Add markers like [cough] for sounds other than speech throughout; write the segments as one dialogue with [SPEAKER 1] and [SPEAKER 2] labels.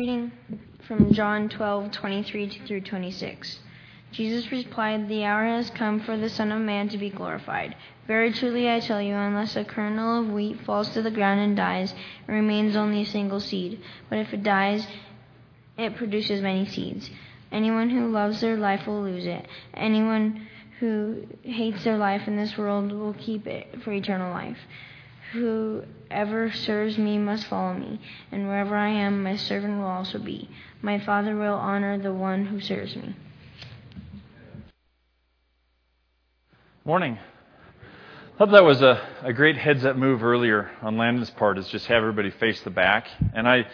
[SPEAKER 1] Reading from John 12:23 through 26. Jesus replied, "The hour has come for the Son of Man to be glorified. Very truly I tell you, unless a kernel of wheat falls to the ground and dies, it remains only a single seed. But if it dies, it produces many seeds. Anyone who loves their life will lose it. Anyone who hates their life in this world will keep it for eternal life." Whoever serves me must follow me, and wherever I am, my servant will also be. My Father will honor the one who serves me.
[SPEAKER 2] Morning. I thought that was a, a great heads up move earlier on Landon's part, is just have everybody face the back. And I,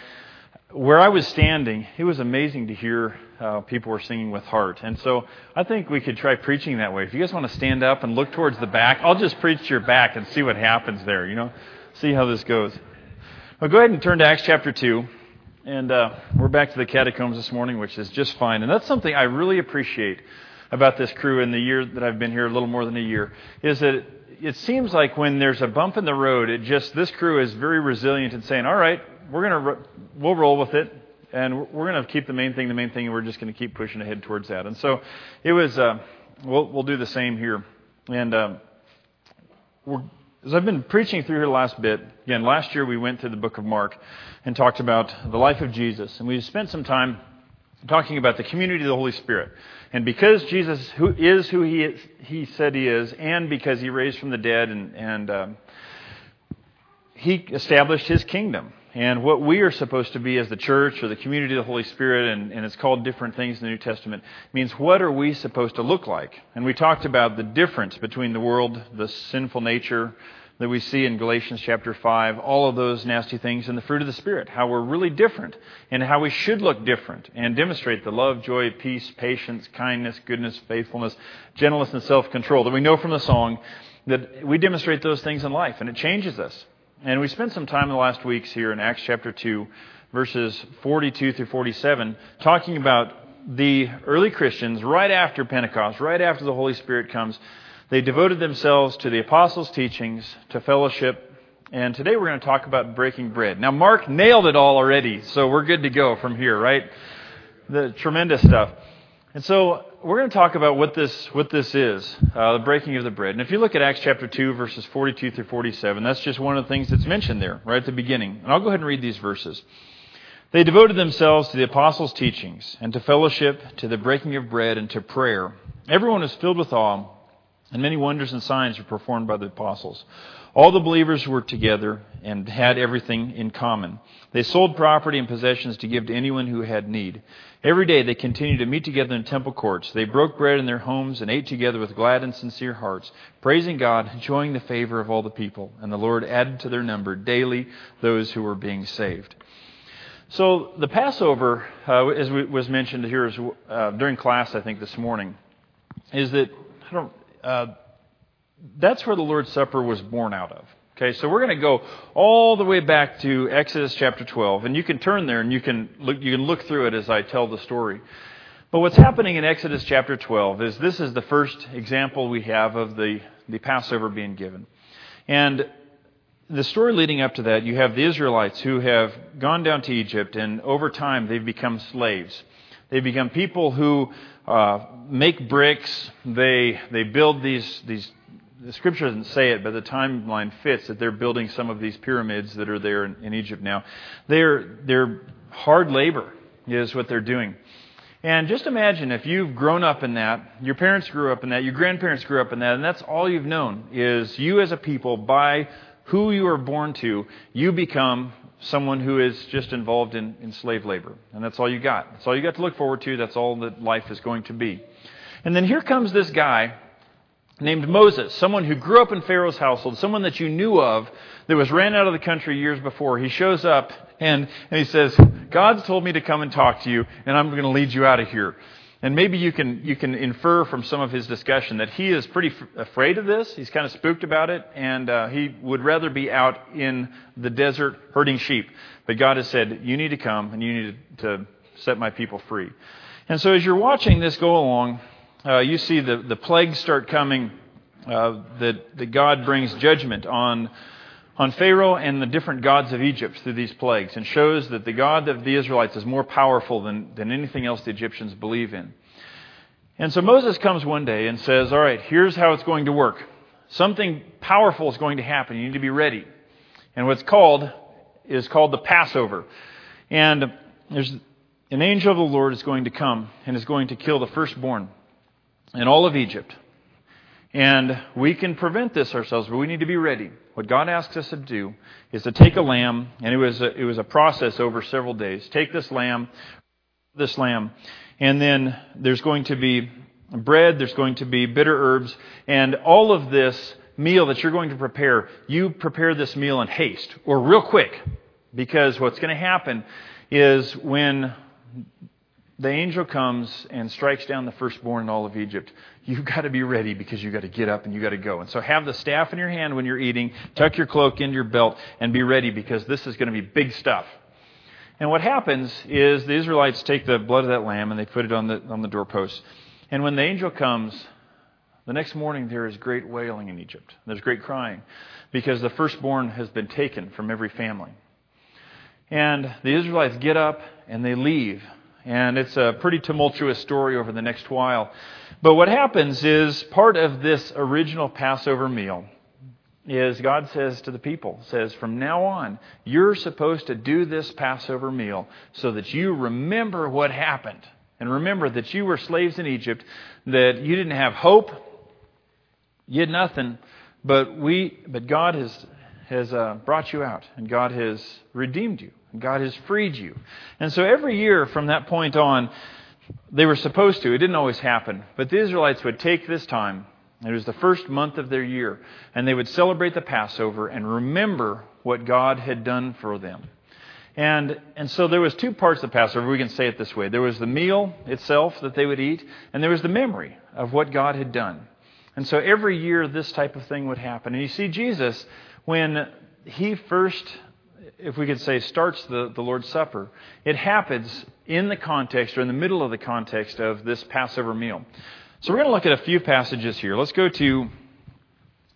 [SPEAKER 2] where I was standing, it was amazing to hear uh, people were singing with heart. And so I think we could try preaching that way. If you guys want to stand up and look towards the back, I'll just preach to your back and see what happens there, you know, see how this goes. Well, go ahead and turn to Acts chapter 2. And uh, we're back to the catacombs this morning, which is just fine. And that's something I really appreciate about this crew in the year that I've been here, a little more than a year, is that it seems like when there's a bump in the road, it just, this crew is very resilient in saying, all right, we're going to, we'll roll with it and we're going to keep the main thing the main thing, and we're just going to keep pushing ahead towards that. And so it was. Uh, we'll we'll do the same here. And um, as I've been preaching through here last bit, again, last year we went through the book of Mark and talked about the life of Jesus, and we spent some time talking about the community of the Holy Spirit. And because Jesus who is who he is, he said he is, and because he raised from the dead and and um, he established his kingdom and what we are supposed to be as the church or the community of the Holy Spirit, and, and, it's called different things in the New Testament, means what are we supposed to look like? And we talked about the difference between the world, the sinful nature that we see in Galatians chapter 5, all of those nasty things, and the fruit of the Spirit, how we're really different, and how we should look different, and demonstrate the love, joy, peace, patience, kindness, goodness, faithfulness, gentleness, and self control that we know from the song that we demonstrate those things in life, and it changes us. And we spent some time in the last weeks here in Acts chapter 2, verses 42 through 47, talking about the early Christians right after Pentecost, right after the Holy Spirit comes. They devoted themselves to the apostles' teachings, to fellowship, and today we're going to talk about breaking bread. Now, Mark nailed it all already, so we're good to go from here, right? The tremendous stuff. And so we're going to talk about what this, what this is, uh, the breaking of the bread. And if you look at Acts chapter 2, verses 42 through 47, that's just one of the things that's mentioned there, right at the beginning. And I'll go ahead and read these verses. They devoted themselves to the apostles' teachings, and to fellowship, to the breaking of bread, and to prayer. Everyone was filled with awe, and many wonders and signs were performed by the apostles. All the believers were together and had everything in common. They sold property and possessions to give to anyone who had need. Every day they continued to meet together in temple courts. They broke bread in their homes and ate together with glad and sincere hearts, praising God, enjoying the favor of all the people. And the Lord added to their number daily those who were being saved. So the Passover, uh, as was mentioned here uh, during class, I think this morning, is that I don't. Uh, that's where the Lord's Supper was born out of. Okay, so we're going to go all the way back to Exodus chapter 12, and you can turn there and you can look, you can look through it as I tell the story. But what's happening in Exodus chapter 12 is this is the first example we have of the, the Passover being given. And the story leading up to that, you have the Israelites who have gone down to Egypt, and over time they've become slaves. They've become people who uh, make bricks. They they build these these the scripture doesn't say it, but the timeline fits that they're building some of these pyramids that are there in, in Egypt now. They're, they're hard labor, is what they're doing. And just imagine if you've grown up in that, your parents grew up in that, your grandparents grew up in that, and that's all you've known is you as a people, by who you are born to, you become someone who is just involved in, in slave labor. And that's all you got. That's all you got to look forward to. That's all that life is going to be. And then here comes this guy named Moses, someone who grew up in Pharaoh's household, someone that you knew of that was ran out of the country years before. He shows up and, and he says, God's told me to come and talk to you, and I'm going to lead you out of here. And maybe you can, you can infer from some of his discussion that he is pretty f- afraid of this. He's kind of spooked about it, and uh, he would rather be out in the desert herding sheep. But God has said, You need to come, and you need to set my people free. And so as you're watching this go along, uh, you see the, the plagues start coming, uh, that, that God brings judgment on on Pharaoh and the different gods of Egypt through these plagues and shows that the God of the Israelites is more powerful than, than anything else the Egyptians believe in. And so Moses comes one day and says, All right, here's how it's going to work. Something powerful is going to happen. You need to be ready. And what's called is called the Passover. And there's an angel of the Lord is going to come and is going to kill the firstborn in all of Egypt. And we can prevent this ourselves, but we need to be ready. What God asks us to do is to take a lamb, and it was a, it was a process over several days. Take this lamb, this lamb, and then there's going to be bread, there's going to be bitter herbs, and all of this meal that you're going to prepare, you prepare this meal in haste or real quick. Because what's going to happen is when the angel comes and strikes down the firstborn in all of Egypt, you've got to be ready because you've got to get up and you've got to go. And so have the staff in your hand when you're eating, tuck your cloak into your belt, and be ready because this is going to be big stuff. And what happens is the Israelites take the blood of that lamb and they put it on the, on the doorpost. And when the angel comes, the next morning there is great wailing in Egypt. There's great crying because the firstborn has been taken from every family. And the Israelites get up and they leave. And it's a pretty tumultuous story over the next while. But what happens is part of this original Passover meal is God says to the people, says, from now on, you're supposed to do this Passover meal so that you remember what happened. And remember that you were slaves in Egypt, that you didn't have hope, you had nothing, but we, but God has has uh, brought you out, and God has redeemed you, God has freed you. And so every year from that point on, they were supposed to. It didn't always happen, but the Israelites would take this time. It was the first month of their year, and they would celebrate the Passover and remember what God had done for them. And, and so there was two parts of Passover. We can say it this way. There was the meal itself that they would eat, and there was the memory of what God had done. And so every year this type of thing would happen. And you see Jesus when he first, if we could say, starts the, the Lord's Supper, it happens in the context or in the middle of the context of this Passover meal. So we're going to look at a few passages here. Let's go to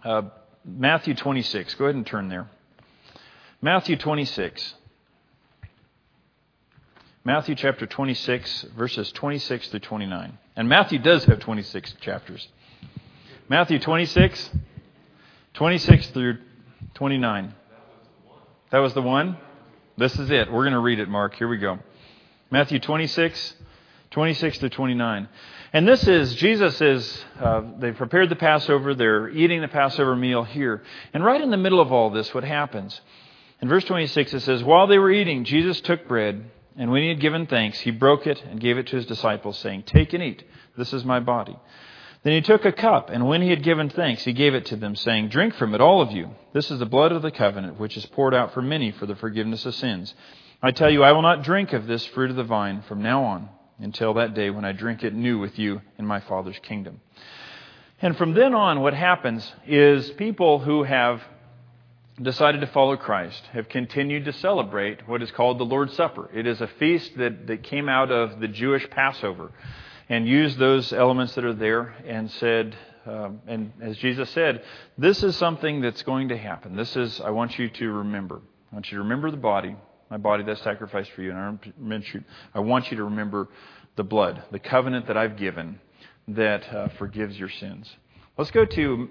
[SPEAKER 2] uh, Matthew 26. Go ahead and turn there. Matthew 26. Matthew chapter 26, verses 26 through 29. And Matthew does have 26 chapters. Matthew 26, 26 through 29. That was the one? This is it. We're going to read it, Mark. Here we go. Matthew 26, 26 to 29. And this is, Jesus is, uh, they've prepared the Passover. They're eating the Passover meal here. And right in the middle of all this, what happens? In verse 26, it says, While they were eating, Jesus took bread, and when he had given thanks, he broke it and gave it to his disciples, saying, Take and eat. This is my body. Then he took a cup, and when he had given thanks, he gave it to them, saying, Drink from it, all of you. This is the blood of the covenant, which is poured out for many for the forgiveness of sins. I tell you, I will not drink of this fruit of the vine from now on until that day when I drink it new with you in my Father's kingdom. And from then on, what happens is people who have decided to follow Christ have continued to celebrate what is called the Lord's Supper. It is a feast that, that came out of the Jewish Passover and used those elements that are there and said, um, and as Jesus said, this is something that's going to happen. This is, I want you to remember. I want you to remember the body, my body that's sacrificed for you. And I want you to remember the blood, the covenant that I've given that uh, forgives your sins. Let's go to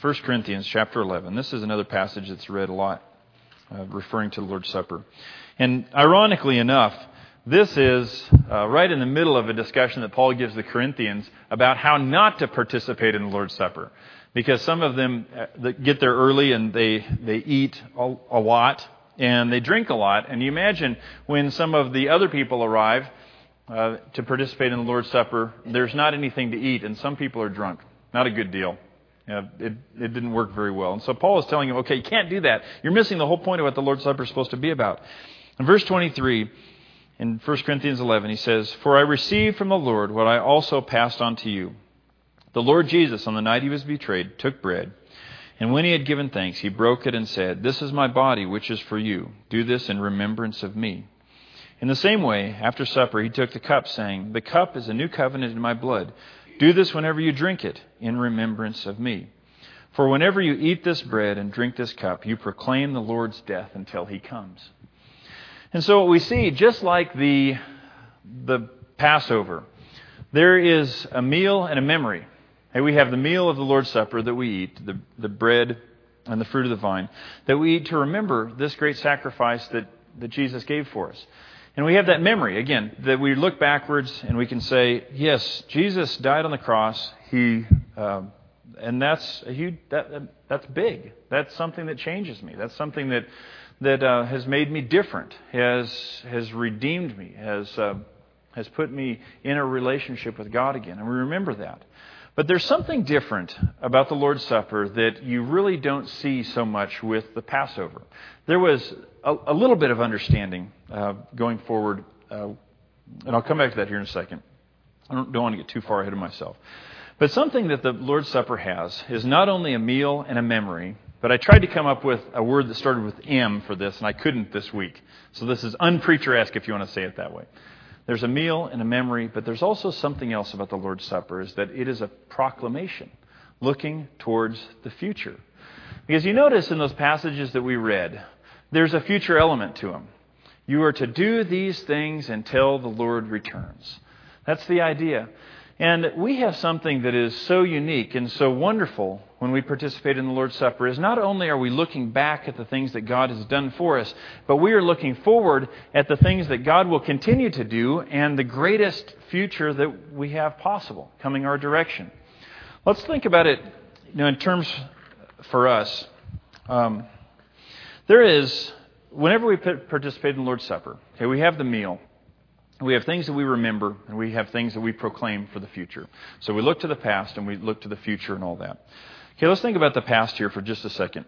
[SPEAKER 2] 1 Corinthians chapter 11. This is another passage that's read a lot, uh, referring to the Lord's Supper. And ironically enough, this is uh, right in the middle of a discussion that Paul gives the Corinthians about how not to participate in the Lord's Supper. Because some of them uh, get there early and they, they eat a, lot and they drink a lot. And you imagine when some of the other people arrive uh, to participate in the Lord's Supper, there's not anything to eat, and some people are drunk. Not a good deal. it, it didn't work very well. And so Paul is telling him, okay, you can't do that. You're missing the whole point of what the Lord's Supper is supposed to be about. In verse 23, in 1 Corinthians 11, he says, For I received from the Lord what I also passed on to you. The Lord Jesus, on the night he was betrayed, took bread, and when he had given thanks, he broke it and said, This is my body, which is for you. Do this in remembrance of me. In the same way, after supper, he took the cup, saying, The cup is a new covenant in my blood. Do this whenever you drink it, in remembrance of me. For whenever you eat this bread and drink this cup, you proclaim the Lord's death until he comes. And so what we see, just like the, the Passover, there is a meal and a memory. We have the meal of the Lord's Supper that we eat, the, the bread and the fruit of the vine, that we eat to remember this great sacrifice that, that Jesus gave for us. And we have that memory, again, that we look backwards and we can say, yes, Jesus died on the cross. He, uh, and that's a huge, that, that's big. That's something that changes me. That's something that, that uh, has made me different, has, has redeemed me, has, uh, has put me in a relationship with God again. And we remember that. But there's something different about the Lord's Supper that you really don't see so much with the Passover. There was a, a little bit of understanding uh, going forward, uh, and I'll come back to that here in a second. I don't, don't want to get too far ahead of myself. But something that the Lord's Supper has is not only a meal and a memory, but I tried to come up with a word that started with M for this, and I couldn't this week. So this is unpreacher-esque if you want to say it that way. There's a meal and a memory, but there's also something else about the Lord's Supper is that it is a proclamation looking towards the future. Because you notice in those passages that we read, there's a future element to them. You are to do these things until the Lord returns. That's the idea. And we have something that is so unique and so wonderful when we participate in the Lord's Supper is not only are we looking back at the things that God has done for us, but we are looking forward at the things that God will continue to do and the greatest future that we have possible coming our direction. Let's think about it you know, in terms for us. Um, there is, whenever we participate in the Lord's Supper, okay, we have the meal. We have things that we remember, and we have things that we proclaim for the future. So we look to the past and we look to the future and all that. Okay, let's think about the past here for just a second.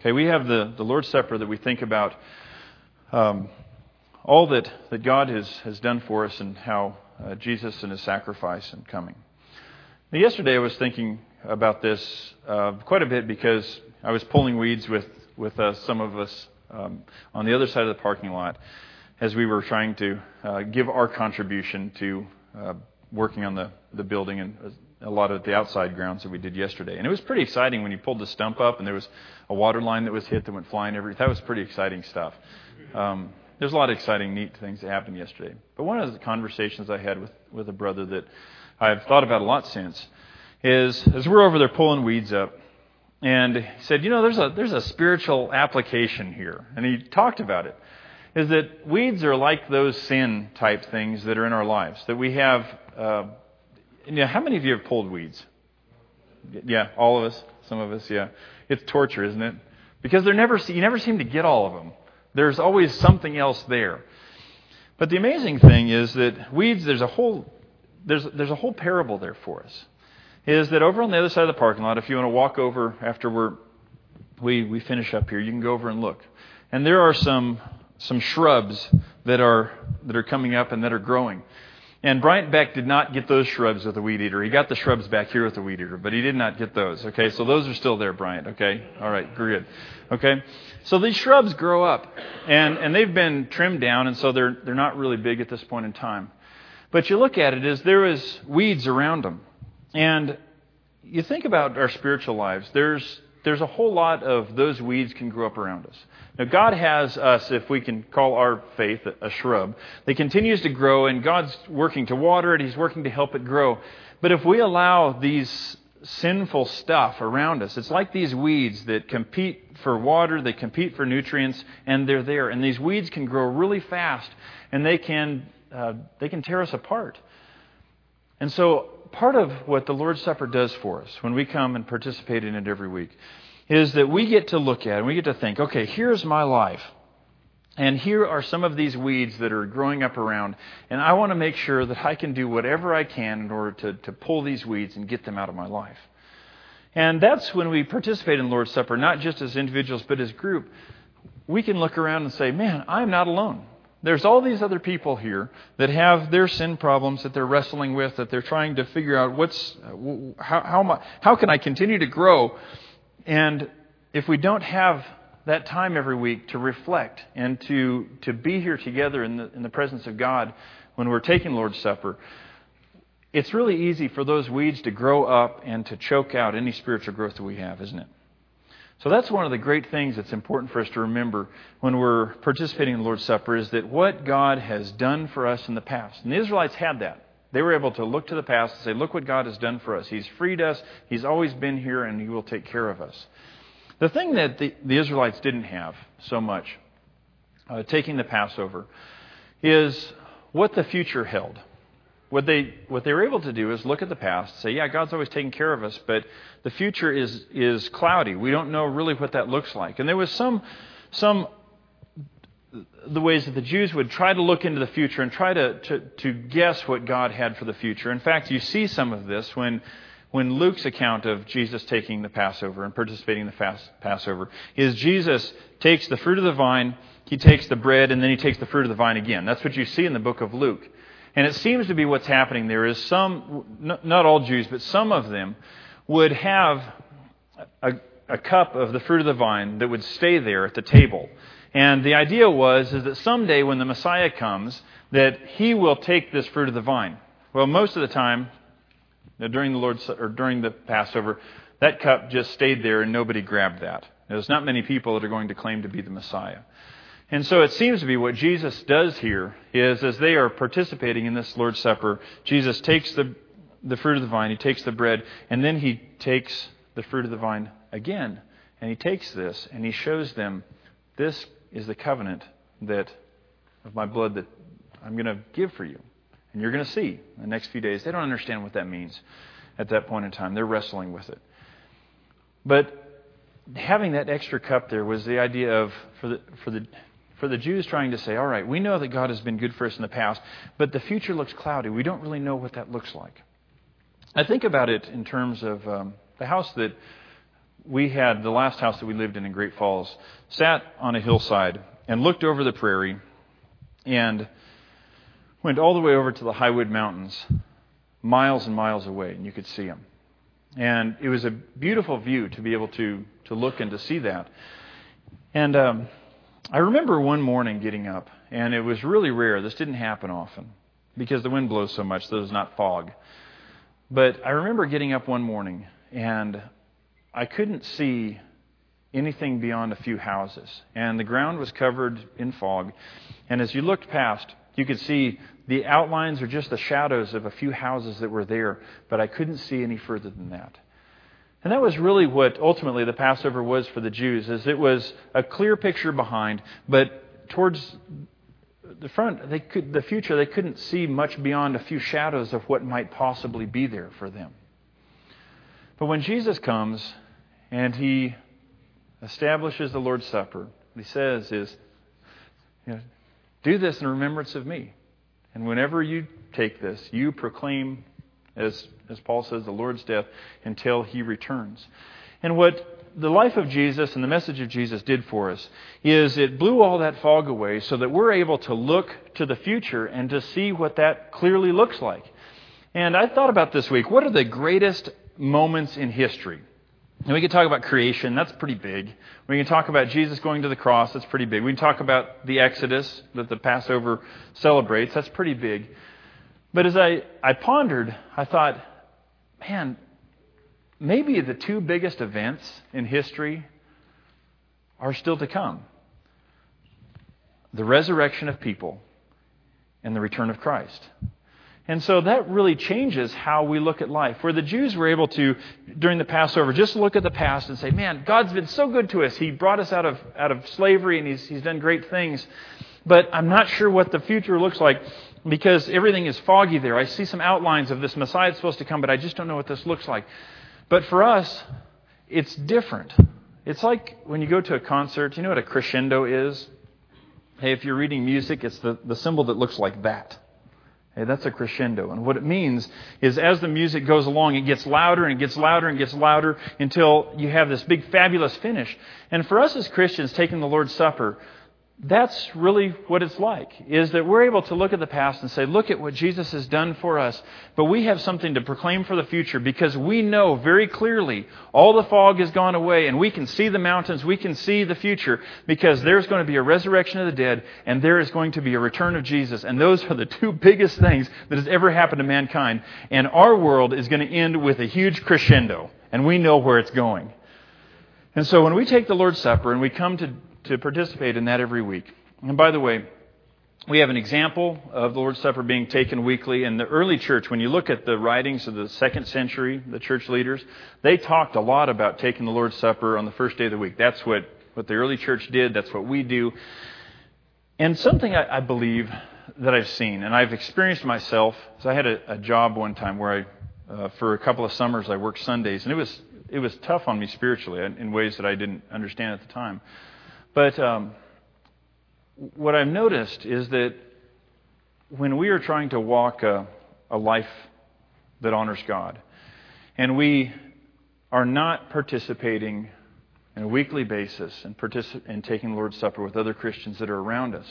[SPEAKER 2] Okay, we have the, the Lord's Supper that we think about um, all that, that God has, has done for us and how uh, Jesus and his sacrifice and coming. Now, yesterday I was thinking about this uh, quite a bit because I was pulling weeds with with uh, some of us um, on the other side of the parking lot as we were trying to uh, give our contribution to uh, working on the, the building and a lot of the outside grounds that we did yesterday. And it was pretty exciting when you pulled the stump up and there was a water line that was hit that went flying every. That was pretty exciting stuff. Um, there's a lot of exciting, neat things that happened yesterday. But one of the conversations I had with, with a brother that I've thought about a lot since is as we're over there pulling weeds up, and he said, you know, there's a, there's a spiritual application here. And he talked about it. Is that weeds are like those sin type things that are in our lives. That we have, uh, you know, how many of you have pulled weeds? Yeah, all of us. Some of us, yeah. It's torture, isn't it? Because they're never, you never seem to get all of them. There's always something else there. But the amazing thing is that weeds, there's a whole, there's, there's a whole parable there for us is that over on the other side of the parking lot, if you want to walk over after we're, we, we finish up here, you can go over and look. And there are some, some shrubs that are, that are coming up and that are growing. And Bryant Beck did not get those shrubs with the weed eater. He got the shrubs back here with the weed eater, but he did not get those. Okay, so those are still there, Bryant. Okay, all right, good. Okay, so these shrubs grow up, and and they've been trimmed down, and so they're they're not really big at this point in time. But you look at it as there is weeds around them, and you think about our spiritual lives, there's, there's a whole lot of those weeds can grow up around us. Now, God has us, if we can call our faith a shrub, that continues to grow, and God's working to water it, He's working to help it grow. But if we allow these sinful stuff around us, it's like these weeds that compete for water, they compete for nutrients, and they're there. And these weeds can grow really fast, and they can, uh, they can tear us apart. And so part of what the Lord's Supper does for us when we come and participate in it every week is that we get to look at and we get to think, okay, here's my life. And here are some of these weeds that are growing up around. And I want to make sure that I can do whatever I can in order to, to pull these weeds and get them out of my life. And that's when we participate in the Lord's Supper, not just as individuals, but as group. We can look around and say, man, I'm not alone. There's all these other people here that have their sin problems that they're wrestling with, that they're trying to figure out what's, how, how, how can I continue to grow? And if we don't have that time every week to reflect and to, to be here together in the, in the presence of God when we're taking Lord's Supper, it's really easy for those weeds to grow up and to choke out any spiritual growth that we have, isn't it? So that's one of the great things that's important for us to remember when we're participating in the Lord's Supper is that what God has done for us in the past. And the Israelites had that. They were able to look to the past and say, Look what God has done for us. He's freed us, He's always been here, and He will take care of us. The thing that the, the Israelites didn't have so much, uh, taking the Passover, is what the future held. What they, what they were able to do is look at the past, say, yeah, God's always taken care of us, but the future is, is cloudy. We don't know really what that looks like. And there was some, some the ways that the Jews would try to look into the future and try to, to, to guess what God had for the future. In fact, you see some of this when, when Luke's account of Jesus taking the Passover and participating in the fast, Passover is Jesus takes the fruit of the vine, he takes the bread, and then he takes the fruit of the vine again. That's what you see in the book of Luke. And it seems to be what's happening there is some, not all Jews, but some of them would have a, a cup of the fruit of the vine that would stay there at the table. And the idea was is that someday when the Messiah comes, that he will take this fruit of the vine. Well, most of the time, during the Lord's or during the Passover, that cup just stayed there and nobody grabbed that. There's not many people that are going to claim to be the Messiah. And so it seems to be what Jesus does here is as they are participating in this Lord's Supper, Jesus takes the, the fruit of the vine, he takes the bread, and then he takes the fruit of the vine again. And he takes this and he shows them this is the covenant that of my blood that I'm going to give for you. And you're going to see in the next few days. They don't understand what that means at that point in time. They're wrestling with it. But having that extra cup there was the idea of for the for the for the Jews trying to say, all right, we know that God has been good for us in the past, but the future looks cloudy. We don't really know what that looks like. I think about it in terms of um, the house that we had, the last house that we lived in in Great Falls, sat on a hillside and looked over the prairie and went all the way over to the Highwood Mountains, miles and miles away, and you could see them. And it was a beautiful view to be able to, to look and to see that. And um, I remember one morning getting up, and it was really rare. This didn't happen often because the wind blows so much, there's not fog. But I remember getting up one morning, and I couldn't see anything beyond a few houses. And the ground was covered in fog. And as you looked past, you could see the outlines or just the shadows of a few houses that were there, but I couldn't see any further than that. And that was really what ultimately the Passover was for the Jews, is it was a clear picture behind, but towards the front, they could, the future, they couldn't see much beyond a few shadows of what might possibly be there for them. But when Jesus comes and he establishes the Lord's Supper, what he says is, you know, do this in remembrance of me. And whenever you take this, you proclaim as, as Paul says, the Lord's death until he returns. And what the life of Jesus and the message of Jesus did for us is it blew all that fog away so that we're able to look to the future and to see what that clearly looks like. And I thought about this week what are the greatest moments in history? And we can talk about creation, that's pretty big. We can talk about Jesus going to the cross, that's pretty big. We can talk about the Exodus that the Passover celebrates, that's pretty big. But as I, I pondered, I thought, man, maybe the two biggest events in history are still to come the resurrection of people and the return of Christ. And so that really changes how we look at life. Where the Jews were able to, during the Passover, just look at the past and say, man, God's been so good to us. He brought us out of, out of slavery and he's, he's done great things. But I'm not sure what the future looks like because everything is foggy there. I see some outlines of this Messiah that's supposed to come, but I just don't know what this looks like. But for us, it's different. It's like when you go to a concert, you know what a crescendo is? Hey, if you're reading music, it's the, the symbol that looks like that. Hey, that's a crescendo. And what it means is as the music goes along, it gets louder and gets louder and gets louder until you have this big, fabulous finish. And for us as Christians, taking the Lord's Supper, that's really what it's like is that we're able to look at the past and say look at what jesus has done for us. But we have something to proclaim for the future because we know very clearly all the fog has gone away and we can see the mountains we can see the future because there's going to be a resurrection of the dead and there is going to be a return of jesus. And those are the two [laughs] biggest things that has ever happened to mankind. And our world is going to end with a huge crescendo and we know where it's going. And so when we take the lord's supper and we come to to participate in that every week. And by the way, we have an example of the Lord's Supper being taken weekly. In the early church, when you look at the writings of the second century, the church leaders, they talked a lot about taking the Lord's Supper on the first day of the week. That's what, what the early church did. That's what we do. And something I, I believe that I've seen, and I've experienced myself, is I had a, a job one time where I, uh, for a couple of summers, I worked Sundays, and it was it was tough on me spiritually in ways that I didn't understand at the time. But um, what I've noticed is that when we are trying to walk a, a life that honors God, and we are not participating on a weekly basis and, particip- taking the Lord's Supper with other Christians that are around us,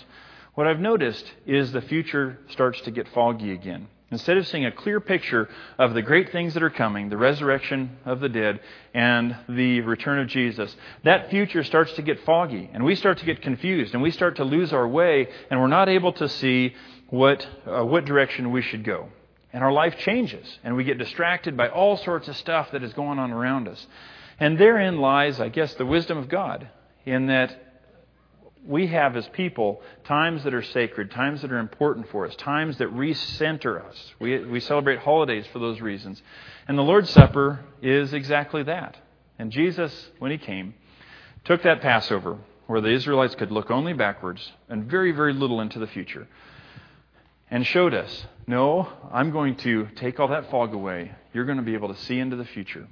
[SPEAKER 2] what I've noticed is the future starts to get foggy again. Instead of seeing a clear picture of the great things that are coming, the resurrection of the dead and the return of Jesus, that future starts to get foggy and we start to get confused and we start to lose our way and we're not able to see what, uh, what direction we should go. And our life changes and we get distracted by all sorts of stuff that is going on around us. And therein lies, I guess, the wisdom of God in that we have as people times that are sacred, times that are important for us, times that recenter us. We, we celebrate holidays for those reasons. And the Lord's Supper is exactly that. And Jesus, when he came, took that Passover where the Israelites could look only backwards and very, very little into the future and showed us no, I'm going to take all that fog away. You're going to be able to see into the future.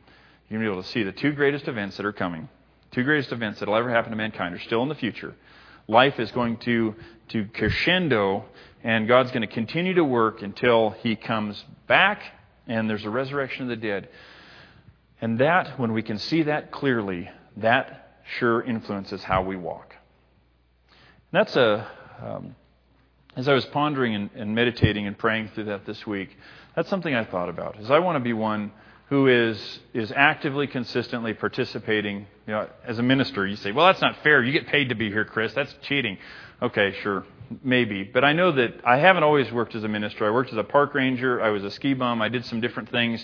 [SPEAKER 2] You're going to be able to see the two greatest events that are coming. Two greatest events that will ever happen to mankind are still in the future life is going to, to crescendo, and God's going to continue to work until He comes back and there's a resurrection of the dead. And that, when we can see that clearly, that sure influences how we walk. And that's a, um, as I was pondering and, and meditating and praying through that this week, that's something I thought about. Is I want to be one who is, is actively, consistently participating. You know, as a minister, you say, well, that's not fair. You get paid to be here, Chris. That's cheating. Okay, sure. Maybe. But I know that I haven't always worked as a minister. I worked as a park ranger. I was a ski bum. I did some different things.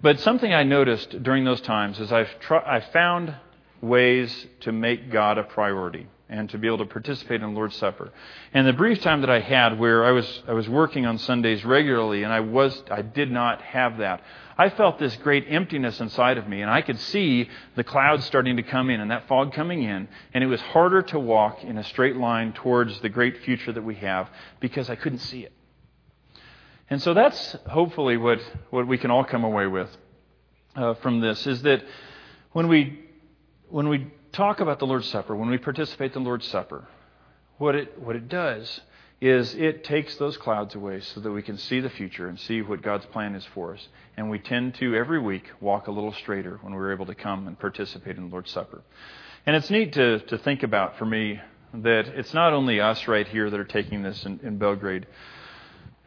[SPEAKER 2] But something I noticed during those times is I've, tr- I found ways to make God a priority and to be able to participate in the Lord's Supper. And the brief time that I had where I was I was working on Sundays regularly and I was I did not have that. I felt this great emptiness inside of me and I could see the clouds starting to come in and that fog coming in and it was harder to walk in a straight line towards the great future that we have because I couldn't see it. And so that's hopefully what, what we can all come away with uh, from this is that when we when we talk about the Lord's Supper, when we participate in the Lord's Supper, what it, what it does is it takes those clouds away so that we can see the future and see what God's plan is for us. And we tend to, every week, walk a little straighter when we're able to come and participate in the Lord's Supper. And it's neat to, to think about for me that it's not only us right here that are taking this in, in Belgrade,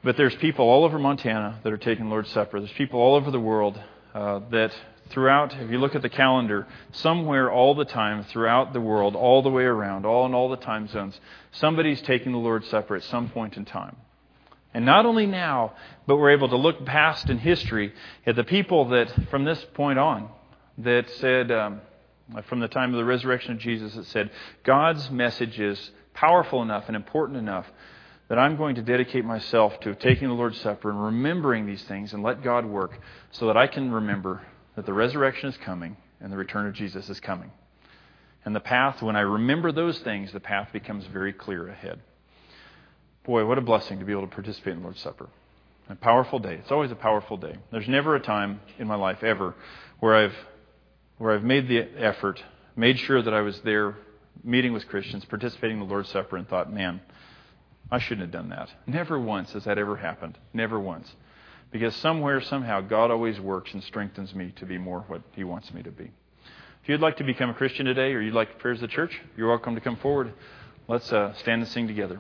[SPEAKER 2] but there's people all over Montana that are taking Lord's Supper. There's people all over the world uh, that throughout, if you look at the calendar, somewhere all the time throughout the world, all the way around, all in all the time zones, somebody's taking the Lord's Supper at some point in time. And not only now, but we're able to look past in history at the people that, from this point on, that said, um, from the time of the resurrection of Jesus, that said, God's message is powerful enough and important enough that I'm going to dedicate myself to taking the Lord's Supper and remembering these things and let God work so that I can remember that the resurrection is coming and the return of Jesus is coming. And the path, when I remember those things, the path becomes very clear ahead. Boy, what a blessing to be able to participate in the Lord's Supper. A powerful day. It's always a powerful day. There's never a time in my life ever where I've where I've made the effort, made sure that I was there meeting with Christians, participating in the Lord's Supper, and thought, man, I shouldn't have done that. Never once has that ever happened. Never once. Because somewhere, somehow, God always works and strengthens me to be more what He wants me to be. If you'd like to become a Christian today or you'd like to pray as a church, you're welcome to come forward. Let's uh, stand and sing together.